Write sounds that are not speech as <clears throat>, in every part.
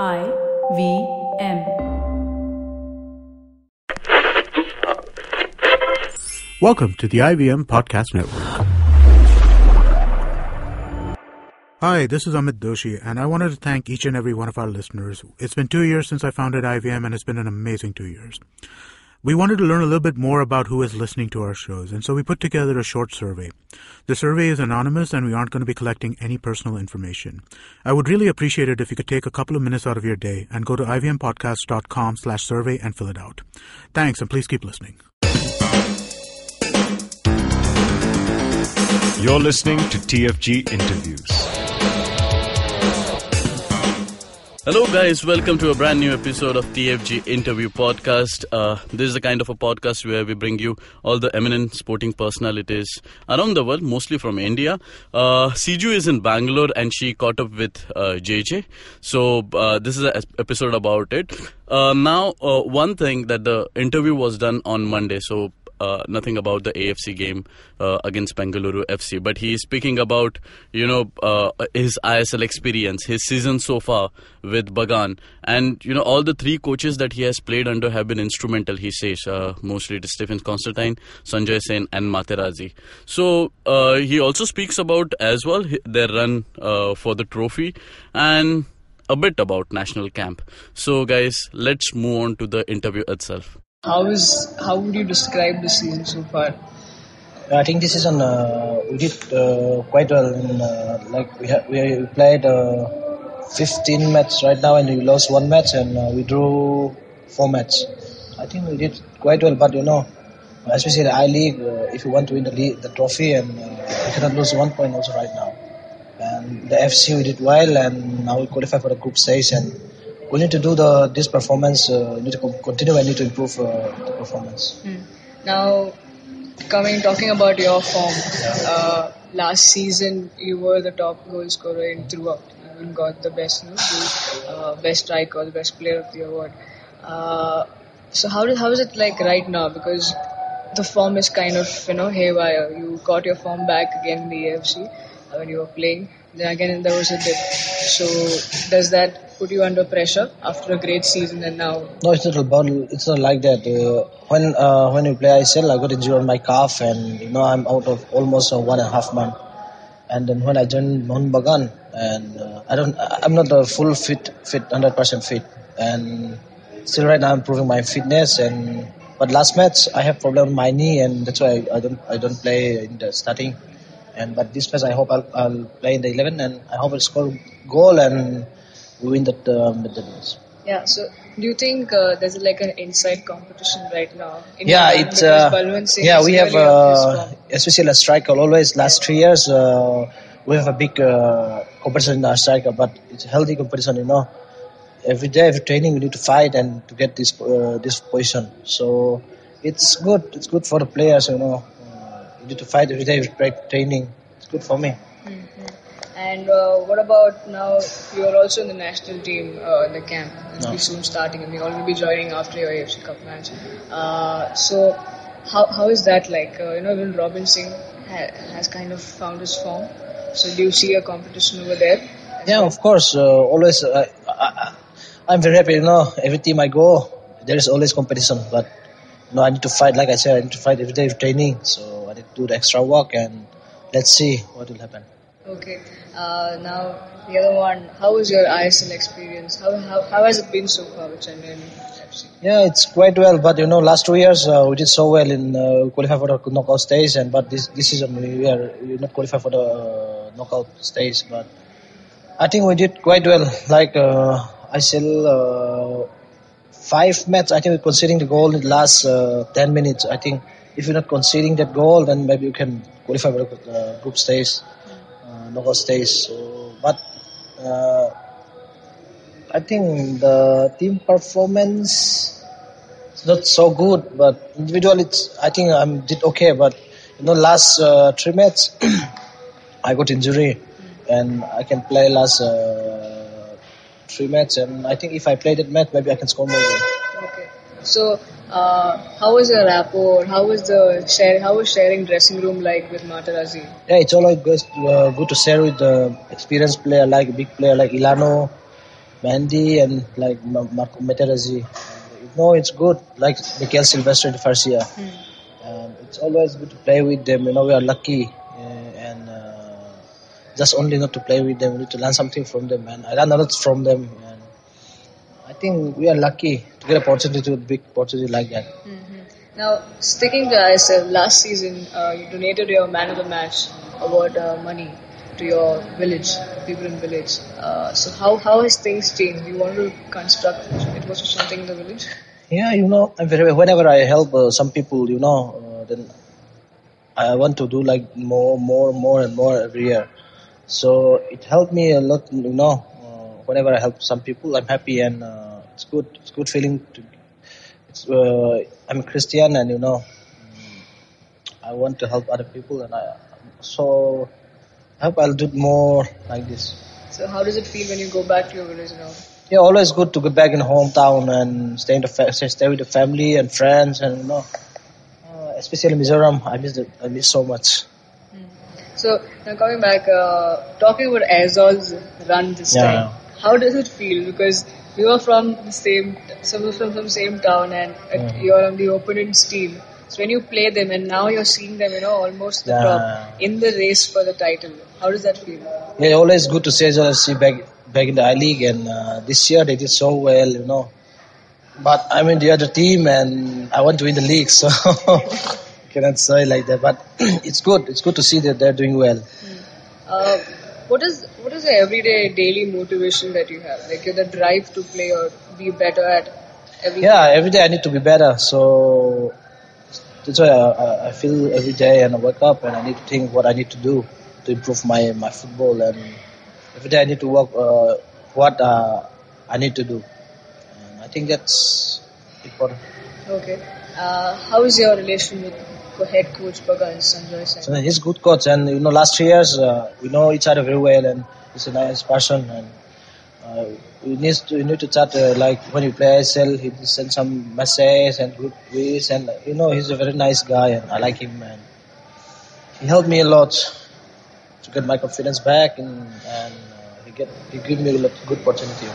I V M. Welcome to the IVM Podcast Network. Hi, this is Amit Doshi, and I wanted to thank each and every one of our listeners. It's been two years since I founded IVM, and it's been an amazing two years. We wanted to learn a little bit more about who is listening to our shows, and so we put together a short survey. The survey is anonymous, and we aren't going to be collecting any personal information. I would really appreciate it if you could take a couple of minutes out of your day and go to ivmpodcast.com slash survey and fill it out. Thanks, and please keep listening. You're listening to TFG Interviews. Hello, guys. Welcome to a brand new episode of TFG Interview Podcast. Uh, this is the kind of a podcast where we bring you all the eminent sporting personalities around the world, mostly from India. Uh, Siju is in Bangalore and she caught up with uh, JJ. So, uh, this is an episode about it. Uh, now, uh, one thing that the interview was done on Monday. So, uh, nothing about the AFC game uh, against Bengaluru FC, but he is speaking about you know uh, his ISL experience, his season so far with Bagan, and you know all the three coaches that he has played under have been instrumental. He says uh, mostly to Stephen Constantine, Sanjay Sen, and Materazzi. So uh, he also speaks about as well their run uh, for the trophy and a bit about national camp. So guys, let's move on to the interview itself. How is how would you describe the season so far? I think this season uh, we did uh, quite well. In, uh, like we ha- we played uh, 15 matches right now, and we lost one match, and uh, we drew four matches. I think we did quite well, but you know, especially the I League, uh, if you want to win the league, the trophy, and you cannot lose one point also right now. And the FC we did well, and now we qualify for the group stage, and we need to do the this performance. Uh, we need to continue and need to improve uh, the performance. Now, coming talking about your form, uh, last season you were the top goal scorer in throughout. You even got the best, you know, the, uh, best striker, the best player of the award. Uh, so how did, how is it like right now? Because the form is kind of you know haywire. You got your form back again in the AFC uh, when you were playing. Then again there was a dip. So does that put you under pressure after a great season and now No, it's not about. It's not like that. Uh, when uh, when we play ISL, I got injured on my calf, and you know I'm out of almost uh, one and a half month. And then when I joined Mohun Bagan, and uh, I don't, I'm not a full fit, fit, hundred percent fit, and still right now I'm improving my fitness. And but last match I have problem with my knee, and that's why I, I don't, I don't play in the starting. And but this match I hope I'll, I'll play in the 11, and I hope I'll score goal and win that um, the match. Yeah. So, do you think uh, there's like an inside competition right now? In Yeah, it's uh, yeah we have really on his uh, especially a striker. Always last three years uh, we have a big uh, competition in our striker, but it's a healthy competition. You know, every day, every training, we need to fight and to get this uh, this position. So it's good. It's good for the players. You know, uh, you need to fight every day, every training. It's good for me. And uh, what about now? You're also in the national team uh, in the camp. You'll be soon starting, and you'll be joining after your AFC Cup match. Uh, so, how how is that like? Uh, you know, even Robin Singh ha- has kind of found his form. So, do you see a competition over there? Yeah, of course. Uh, always, uh, I, I'm very happy. You know, every team I go, there is always competition. But you know, I need to fight. Like I said, I need to fight every day with training. So I need to do the extra work, and let's see what will happen. Okay. Uh, now the other one. How was your ISL experience? How how, how has it been so far with Chennai FC? Yeah, it's quite well. But you know, last two years uh, we did so well in uh, qualify for the knockout stage, and but this this season we are not qualify for the knockout stage. But I think we did quite well. Like uh, I still uh, five matches. I think conceding the goal in the last uh, ten minutes. I think if you're not conceding that goal, then maybe you can qualify for the uh, group stage, knockout stage. So, but. Uh, I think the team performance is not so good, but individual it's I think I did okay. But you know, last uh, three matches <clears throat> I got injury, and I can play last uh, three matches, and I think if I play that match, maybe I can score more. Okay. So, uh, how was the rapport? How was the share? How was sharing dressing room like with Materazzi? Yeah, it's always good, uh, good to share with the experienced player like big player like Elano, Mendy and like Marco Materazzi. You know, it's good. Like Mikel Silvestre the first year. Um, it's always good to play with them. You know, we are lucky, uh, and uh, just only not to play with them. We need to learn something from them, and I learn a lot from them. I think we are lucky to get opportunity to big opportunity like that. Now, sticking to ISL, last season uh, you donated your man of the match award uh, money to your village, people in village. Uh, so how how has things changed? You want to construct it was something in the village? Yeah, you know, whenever I help uh, some people, you know, uh, then I want to do like more, more, more, and more every year. So it helped me a lot, you know. Whenever I help some people, I'm happy and uh, it's good. It's good feeling. To, it's, uh, I'm a Christian and you know, mm, I want to help other people and I so I hope I'll do more like this. So how does it feel when you go back to your village now? Yeah, always good to go back in hometown and stay in the fa- stay with the family and friends and you know, uh, especially Mizoram. I miss it. I miss so much. So now coming back, uh, talking about Aizawl's run this Yeah. time, how does it feel? Because you are from the same, some are from the same town, and you are on the opponent's team. So when you play them, and now you're seeing them, you know, almost the Yeah. top in the race for the title. How does that feel? Yeah, always good to see see back back in the I League and uh, this year they did so well, you know. But I'm in the other team and I want to win the league, <laughs> so <laughs> cannot say like that. But <clears throat> it's good. It's good to see that they're doing well. Uh, what is what is the everyday daily motivation that you have? Like the drive to play or be better at everything. Yeah, every day I need to be better. So that's why I, I- feel every day and I wake up and I need to think what I need to do to improve my, my football. And every day I need to work uh, what uh, I need to do. And I think that's important. Okay. Uh, how is your relation with head coach Bagan Sanjay Sen? So he's good coach, and you know, last three years uh, we know each other very well, and he's a nice person. And uh, we need to we need to chat uh, like when we play ISL, he send some messages and good wishes, and you know, he's a very nice guy, and I like him, and he helped me a lot to get my confidence back, and, and uh, he get he give me a lot good opportunity.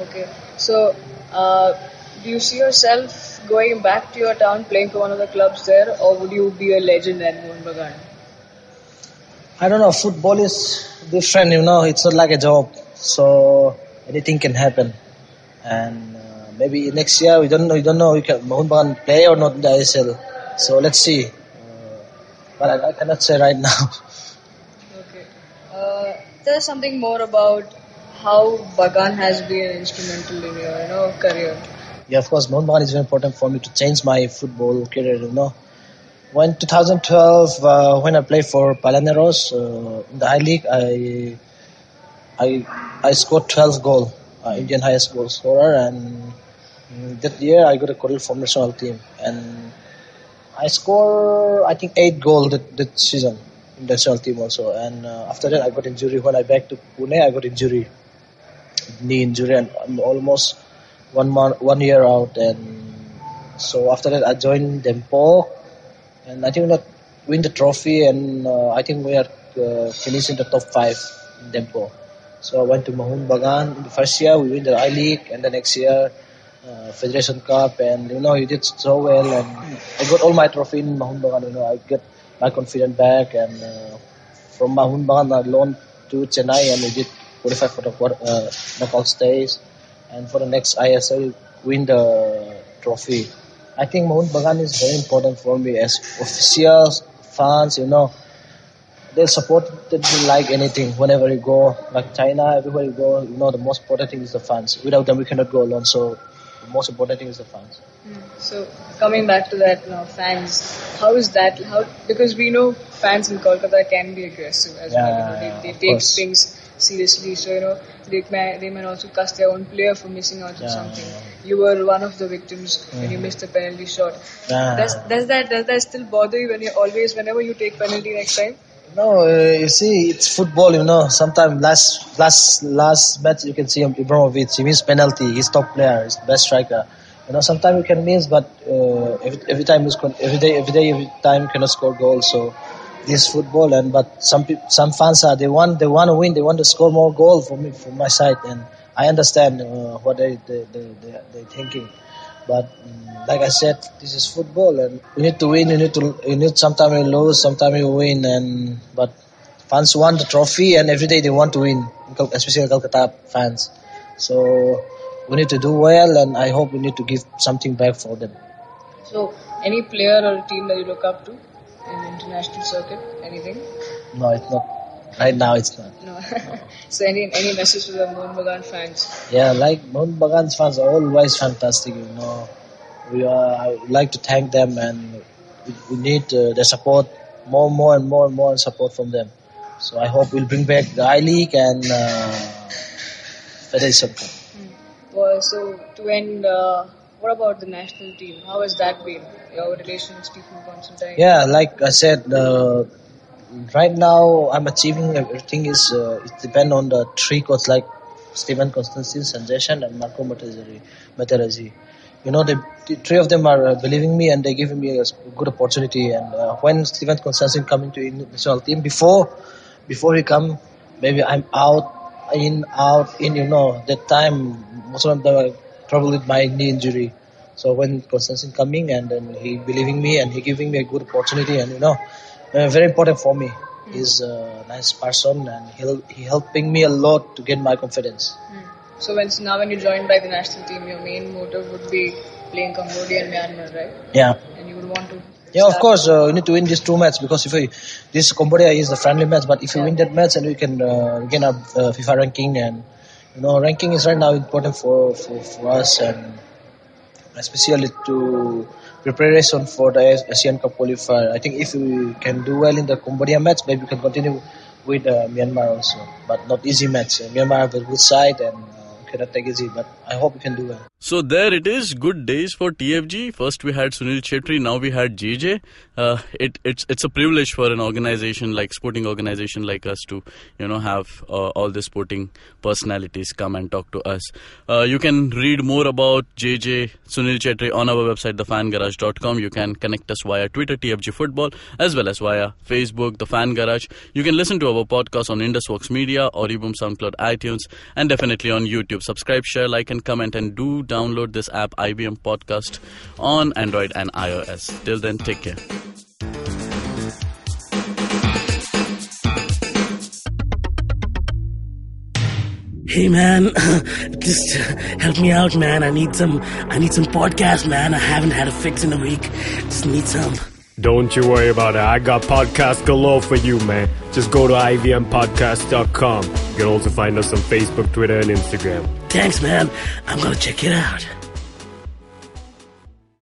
Okay. So, uh, do you see yourself going back to your town playing for one of the clubs there, or would you be a legend at Mohun Bagan? I don't know. Football is different, you know. It's not like a job, so anything can happen. And uh, maybe next year we don't know. We don't know. We can Mohun Bagan play or not in the ISL. So let's see. Uh, but I, I cannot say right <laughs> now. Okay. Uh, tell us something more about how Bagan has been instrumental in your, you know, career. Yeah, of course, Mohun Bagan is very important for me to change my football career. You know, when 2012, uh, when I played for Pailan Arrows uh, in the I League, I I I scored 12 goal, uh, Indian highest goal scorer, and that year I got a call from national team, and I scored I think eight goal that, that season in the national team also. And uh, after that, I got injury. When I back to Pune, I got injury, knee injury, and I'm almost one month, one year out. And so after that, I joined Dempo, and I think not win the trophy, and uh, I think we are uh, finishing the top five in Dempo. So I went to Mohun Bagan the first year. We win the I League, and the next year uh, Federation Cup, and you know he did so well, and I got all my trophy in Mohun Bagan. You know I get my confidence back, and uh, from Mohun Bagan I loaned to Chennai, and we did qualify for the uh, knockout stage, and for the next ISL win the trophy. I think Mohun Bagan is very important for me as officials, fans, you know. They support it like anything. Whenever you go like china everywhere you go you know the most important thing is the fans. Without them we cannot go alone. So the most important thing is the fans hmm. So coming back to that now, fans, how is that? How because we know fans in Kolkata can be aggressive as well. You know, Yeah, they, they take course. things seriously. So you know they may they may also cuss their own player for missing out on Yeah, something. yeah. You were one of the victims when you mm-hmm. missed a penalty shot. Yeah. Does does that does that still bother you when you always whenever you take penalty next time? No uh, you see it's football you know. Sometimes last last last match you can see him Ibrahimovic he missed penalty he's top player he's best striker. You know sometimes you can miss but uh, every, every time you score, every day every day every time you cannot score goals so this football and but some some fans are they want they want to win they want to score more goal for me from my side. And I understand uh, what they they they they they're thinking. But like I said, this is football, and you need to win. You need to you need sometimes you lose, sometimes you win, and but fans want the trophy, and every day they want to win, especially Calcutta fans. So we need to do well, and I hope we need to give something back for them. So, any player or team that you look up to in international circuit? Anything? No, it's not. Right now, it's not. No. <laughs> so, any any message to the Mohun Bagan fans? Yeah, like Mohun Bagan's fans are always fantastic. You know, we are. I would like to thank them, and we, we need uh, their support more, more, and more and more support from them. So I hope we'll bring back the I League and uh, Federation Cup. Well, so to end, uh, what about the national team? How has that been? Your relation with Stephen Constantine? Yeah, like I said, uh, right now I'm achieving everything is uh, it depend on the three coaches like Stephen Constantine, Sanjay and Marco Materazzi. You know, the, the three of them are uh, believing me and they're giving me a good opportunity. And uh, when Stephen Constantine coming to the national team, before before he come, maybe I'm out, in, out, in. You know, that time most of them trouble with my knee injury. So when Constantine coming and then he believing me and he giving me a good opportunity and you know, uh, very important for me. He's a nice person and he'll he helping me a lot to get my confidence. So when now when you joined by the national team, your main motive would be playing Cambodia and Myanmar, right? Yeah. And you would want to. Yeah, of course, uh, you need to win these two matches because if we, this Cambodia is the friendly match, but if you win that match, and we can uh, gain our uh, FIFA ranking, and you know, ranking is right now important for, for, for us, and especially to preparation for the Asian Cup qualifier. I think if we can do well in the Cambodia match, maybe we can continue with uh, Myanmar also, but not easy match. Uh, Myanmar have a good side, and uh, cannot take easy, but I hope we can do well. So there it is. Good days for TFG. First we had Sunil Chhetri. Now we had JJ. Uh, it, it's it's a privilege for an organization like sporting organization like us to you know have uh, all the sporting personalities come and talk to us. Uh, you can read more about JJ Sunil Chhetri on our website thefangarage.com. You can connect us via Twitter TFG Football as well as via Facebook The Fan Garage. You can listen to our podcast on Indus Vox Media, Audible, SoundCloud, iTunes, and definitely on YouTube. Subscribe, share, like, and comment, and do download this app IVM Podcast on Android and iOS. Till then, take care. Hey man, <coughs> just help me out, man. I need some. I need some podcast, man. I haven't had a fix in a week. Just need some. Don't you worry about it. I got podcast galore for you, man. Just go to ivmpodcast.com. You can also find us on Facebook, Twitter, and Instagram. Thanks, man. I'm gonna check it out.